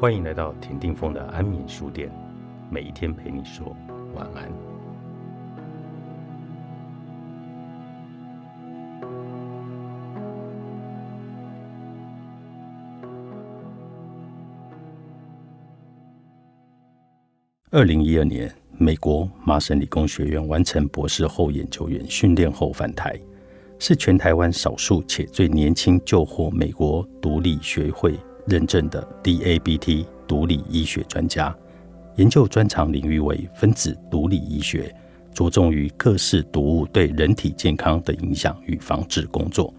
欢迎来到田定峰的安眠书店，每一天陪你说晚安。二零一二年，美国麻省理工学院完成博士后研究员训练后返台，是全台湾少数且最年轻就获美国独立学会认证的 DABT 独立医学专家。研究专长领域为分子毒理医学，着重于各式毒物对人体健康的影响与防治工作。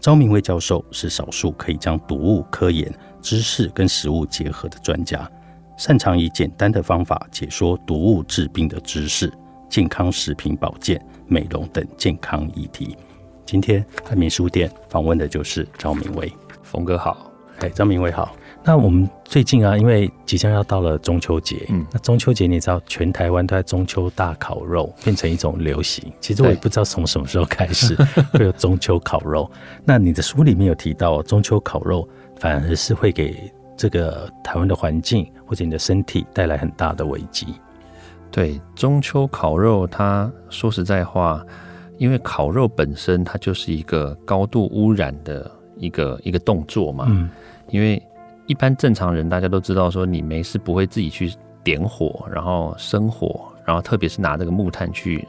张明威教授是少数可以将毒物科研知识跟食物结合的专家。擅长以简单的方法解说毒物治病的知识、健康食品保健、美容等健康议题。今天汉民书店访问的就是张明威，峰哥好，哎，张明伟好。那我们最近啊，因为即将要到了中秋节，嗯，那中秋节你知道，全台湾都在中秋大烤肉，变成一种流行。其实我也不知道从什么时候开始会有中秋烤肉。那你的书里面有提到，中秋烤肉反而是会给。这个台湾的环境或者你的身体带来很大的危机。对，中秋烤肉，它说实在话，因为烤肉本身它就是一个高度污染的一个一个动作嘛。嗯。因为一般正常人大家都知道，说你没事不会自己去点火，然后生火，然后特别是拿这个木炭去。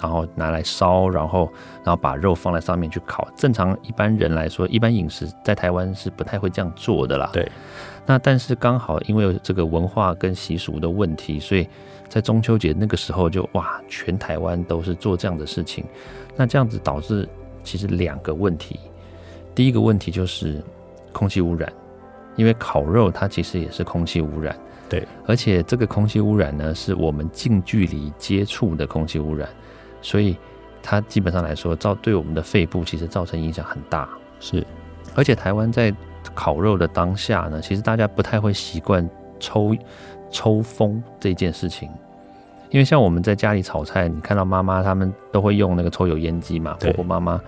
然后拿来烧，然后然后把肉放在上面去烤。正常一般人来说，一般饮食在台湾是不太会这样做的啦。对。那但是刚好因为这个文化跟习俗的问题，所以在中秋节那个时候就哇，全台湾都是做这样的事情。那这样子导致其实两个问题。第一个问题就是空气污染，因为烤肉它其实也是空气污染。对。而且这个空气污染呢，是我们近距离接触的空气污染。所以，它基本上来说，造对我们的肺部其实造成影响很大。是，而且台湾在烤肉的当下呢，其实大家不太会习惯抽抽风这件事情，因为像我们在家里炒菜，你看到妈妈他们都会用那个抽油烟机嘛，婆婆妈妈。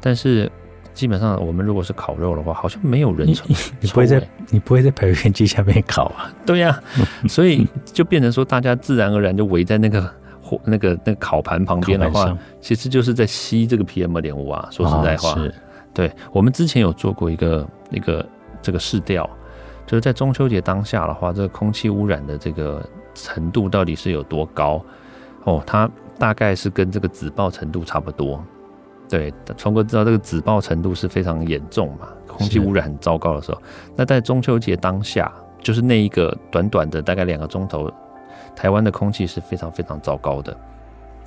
但是基本上我们如果是烤肉的话，好像没有人抽。你不会在你不会在排油烟机下面烤啊？对呀，所以就变成说，大家自然而然就围在那个。火那个那个烤盘旁边的话，其实就是在吸这个 PM 二点五啊。说实在话，是对我们之前有做过一个一个这个试调，就是在中秋节当下的话，这个空气污染的这个程度到底是有多高？哦，它大概是跟这个紫爆程度差不多。对，聪哥知道这个紫爆程度是非常严重嘛，空气污染很糟糕的时候。那在中秋节当下，就是那一个短短的大概两个钟头。台湾的空气是非常非常糟糕的，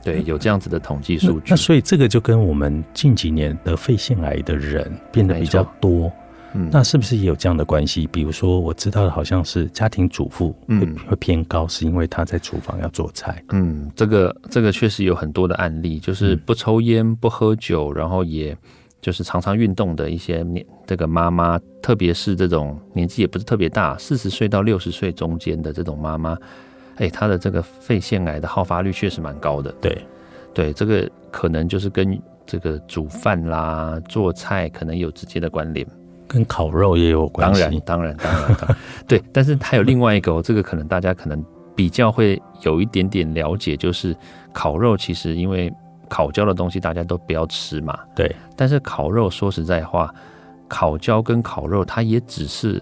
对，有这样子的统计数据。那所以这个就跟我们近几年得肺腺癌的人变得比较多，嗯，那是不是也有这样的关系？比如说，我知道的好像是家庭主妇会会偏高，是因为她在厨房要做菜。嗯，这个这个确实有很多的案例，就是不抽烟、不喝酒，然后也就是常常运动的一些年这个妈妈，特别是这种年纪也不是特别大，四十岁到六十岁中间的这种妈妈。哎，她的这个肺腺癌的好发率确实蛮高的。对，对，这个可能就是跟这个煮饭啦、做菜可能有直接的关联，跟烤肉也有关系。当然，当然，当然，对。但是还有另外一个，这个可能大家可能比较会有一点点了解，就是烤肉其实因为烤焦的东西大家都不要吃嘛。对。但是烤肉说实在话，烤焦跟烤肉它也只是。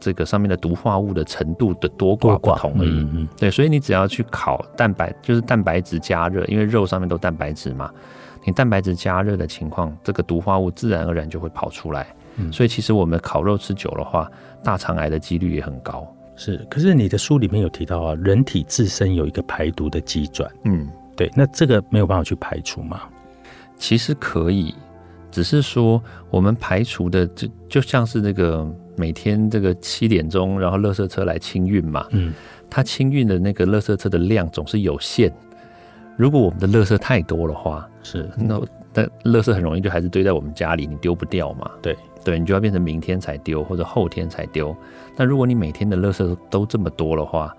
这个上面的毒化物的程度的多寡不同而已，嗯嗯对，所以你只要去烤蛋白，就是蛋白质加热，因为肉上面都蛋白质嘛，你蛋白质加热的情况，这个毒化物自然而然就会跑出来。所以其实我们烤肉吃久的话，大肠癌的几率也很高。是，可是你的书里面有提到啊，人体自身有一个排毒的机转，嗯，对，那这个没有办法去排除吗？其实可以，只是说我们排除的就就像是那个。每天这个七点钟，然后垃圾车来清运嘛，嗯，它清运的那个垃圾车的量总是有限。如果我们的垃圾太多的话，是那那垃圾很容易就还是堆在我们家里，你丢不掉嘛？对对，你就要变成明天才丢或者后天才丢。那如果你每天的垃圾都这么多的话，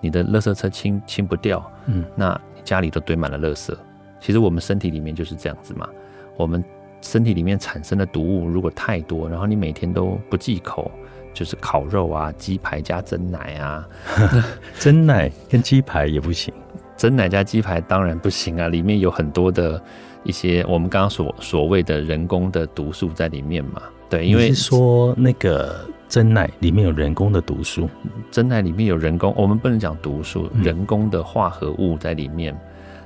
你的垃圾车清清不掉，嗯，那家里都堆满了垃圾。其实我们身体里面就是这样子嘛，我们。身体里面产生的毒物如果太多，然后你每天都不忌口，就是烤肉啊，鸡排加蒸奶啊，蒸奶跟鸡排也不行，蒸奶加鸡排当然不行啊，里面有很多的一些我们刚刚所所谓的人工的毒素在里面嘛。对，因为说那个真奶里面有人工的毒素，真奶里面有人工，我们不能讲毒素，人工的化合物在里面。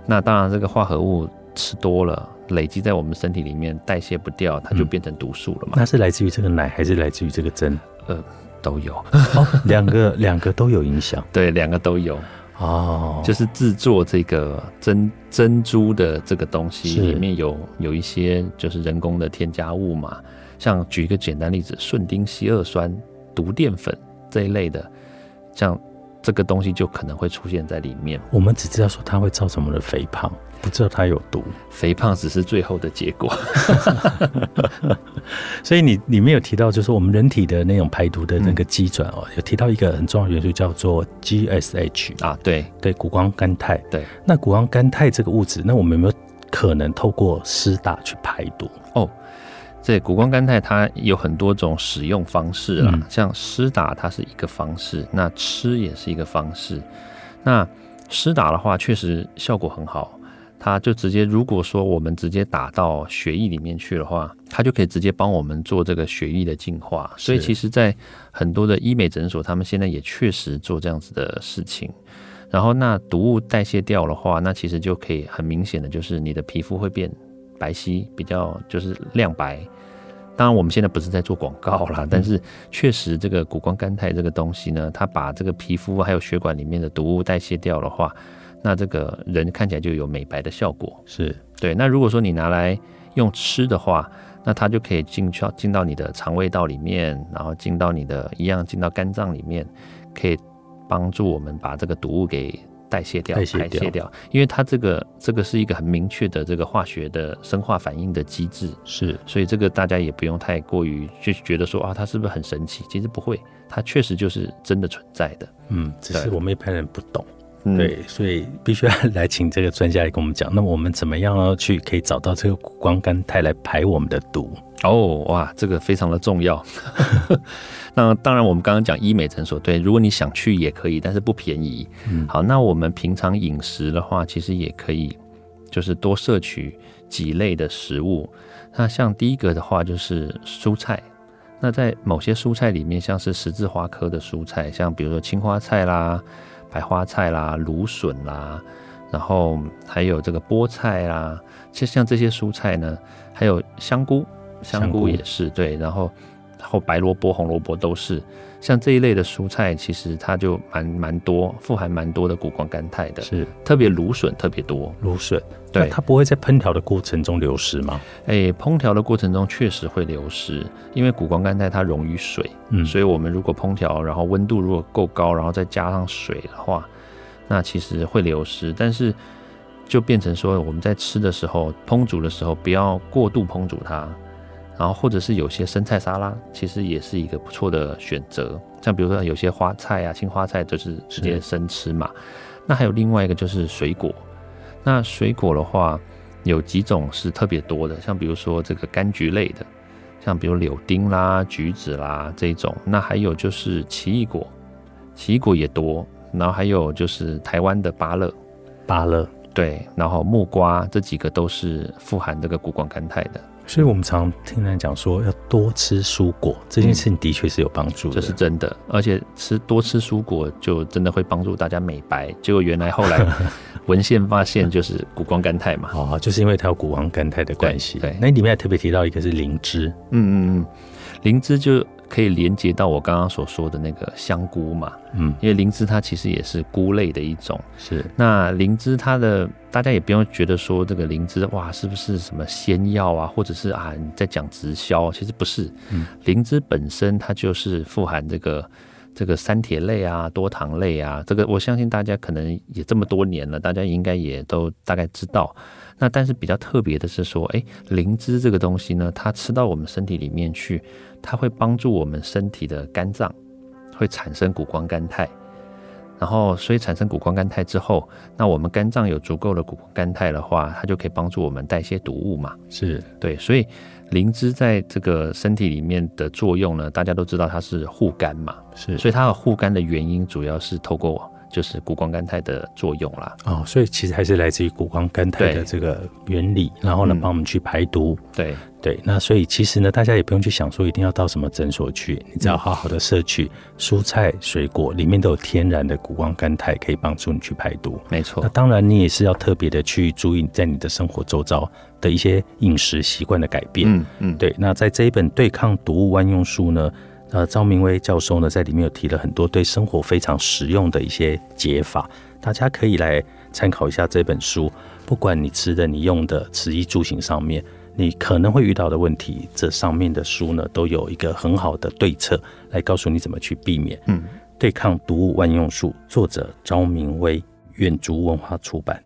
那当然，这个化合物吃多了，累积在我们身体里面，代谢不掉，它就变成毒素了嘛。那是来自于这个奶，还是来自于这个针？呃，都有，两个两个都有影响。对，两个都有。哦，就是制作这个珍珍珠的这个东西里面有有一些就是人工的添加物嘛。像举一个简单例子，顺丁烯二酸、毒淀粉这一类的，像这个东西就可能会出现在里面。我们只知道说它会造成我们的肥胖，不知道它有毒。肥胖只是最后的结果。所以你里面有提到，就是我们人体的那种排毒的那个基准哦，有提到一个很重要的元素叫做 GSH 啊，对对，谷胱甘肽。对，那谷胱甘肽这个物质，那我们有没有可能透过湿打去排毒？哦。对，谷胱甘肽它有很多种使用方式啦，像施打它是一个方式，那吃也是一个方式。那施打的话，确实效果很好，它就直接如果说我们直接打到血液里面去的话，它就可以直接帮我们做这个血液的净化。所以其实，在很多的医美诊所，他们现在也确实做这样子的事情。然后，那毒物代谢掉的话，那其实就可以很明显的就是你的皮肤会变白皙，比较就是亮白。当然，我们现在不是在做广告啦，但是确实，这个谷胱甘肽这个东西呢，它把这个皮肤还有血管里面的毒物代谢掉的话，那这个人看起来就有美白的效果。是对。那如果说你拿来用吃的话，那它就可以进去进到你的肠胃道里面，然后进到你的一样进到肝脏里面，可以帮助我们把这个毒物给。代谢掉，代谢掉，因为它这个这个是一个很明确的这个化学的生化反应的机制，是，所以这个大家也不用太过于就觉得说啊，它是不是很神奇？其实不会，它确实就是真的存在的。嗯，只是我们一般人不懂，对，所以必须要 来请这个专家来跟我们讲。那我们怎么样去可以找到这个谷胱甘肽来排我们的毒？哦，哇，这个非常的重要。那当然，我们刚刚讲医美诊所，对，如果你想去也可以，但是不便宜。嗯，好，那我们平常饮食的话，其实也可以，就是多摄取几类的食物。那像第一个的话，就是蔬菜。那在某些蔬菜里面，像是十字花科的蔬菜，像比如说青花菜啦、白花菜啦、芦笋啦，然后还有这个菠菜啦，其实像这些蔬菜呢，还有香菇。香菇也是对，然后后白萝卜、红萝卜都是像这一类的蔬菜，其实它就蛮蛮多，富含蛮多的谷胱甘肽的，是特别芦笋特别多。芦笋，对它不会在烹调的过程中流失吗？哎，烹调的过程中确实会流失，因为谷胱甘肽它溶于水，嗯，所以我们如果烹调，然后温度如果够高，然后再加上水的话，那其实会流失，但是就变成说我们在吃的时候，烹煮的时候不要过度烹煮它。然后或者是有些生菜沙拉，其实也是一个不错的选择。像比如说有些花菜啊，青花菜就是直接生吃嘛。那还有另外一个就是水果。那水果的话，有几种是特别多的，像比如说这个柑橘类的，像比如柳丁啦、橘子啦这种。那还有就是奇异果，奇异果也多。然后还有就是台湾的芭乐，芭乐对，然后木瓜这几个都是富含这个谷胱甘肽的。所以，我们常听人讲说要多吃蔬果，这件事情的确是有帮助的，这是真的。而且吃多吃蔬果，就真的会帮助大家美白。结果原来后来 文献发现，就是谷胱甘肽嘛，哦，就是因为它有谷胱甘肽的关系。对，那里面还特别提到一个是灵芝，嗯嗯嗯，灵芝就。可以连接到我刚刚所说的那个香菇嘛？嗯，因为灵芝它其实也是菇类的一种。是，那灵芝它的大家也不用觉得说这个灵芝哇是不是什么仙药啊，或者是啊你在讲直销，其实不是。嗯，灵芝本身它就是富含这个这个三铁类啊、多糖类啊，这个我相信大家可能也这么多年了，大家应该也都大概知道。那但是比较特别的是说，哎，灵芝这个东西呢，它吃到我们身体里面去。它会帮助我们身体的肝脏会产生谷胱甘肽，然后所以产生谷胱甘肽之后，那我们肝脏有足够的谷胱甘肽的话，它就可以帮助我们代谢毒物嘛。是对，所以灵芝在这个身体里面的作用呢，大家都知道它是护肝嘛。是，所以它的护肝的原因主要是透过。就是谷胱甘肽的作用啦。哦，所以其实还是来自于谷胱甘肽的这个原理，然后呢，帮我们去排毒。对对，那所以其实呢，大家也不用去想说一定要到什么诊所去，你只要好好的摄取蔬菜水果，里面都有天然的谷胱甘肽，可以帮助你去排毒。没错。那当然，你也是要特别的去注意在你的生活周遭的一些饮食习惯的改变。嗯嗯，对。那在这一本对抗毒物万用书呢？呃，赵明威教授呢，在里面有提了很多对生活非常实用的一些解法，大家可以来参考一下这本书。不管你吃的、你用的、吃衣住行上面，你可能会遇到的问题，这上面的书呢，都有一个很好的对策，来告诉你怎么去避免。嗯，对抗毒物万用术，作者赵明威，远足文化出版。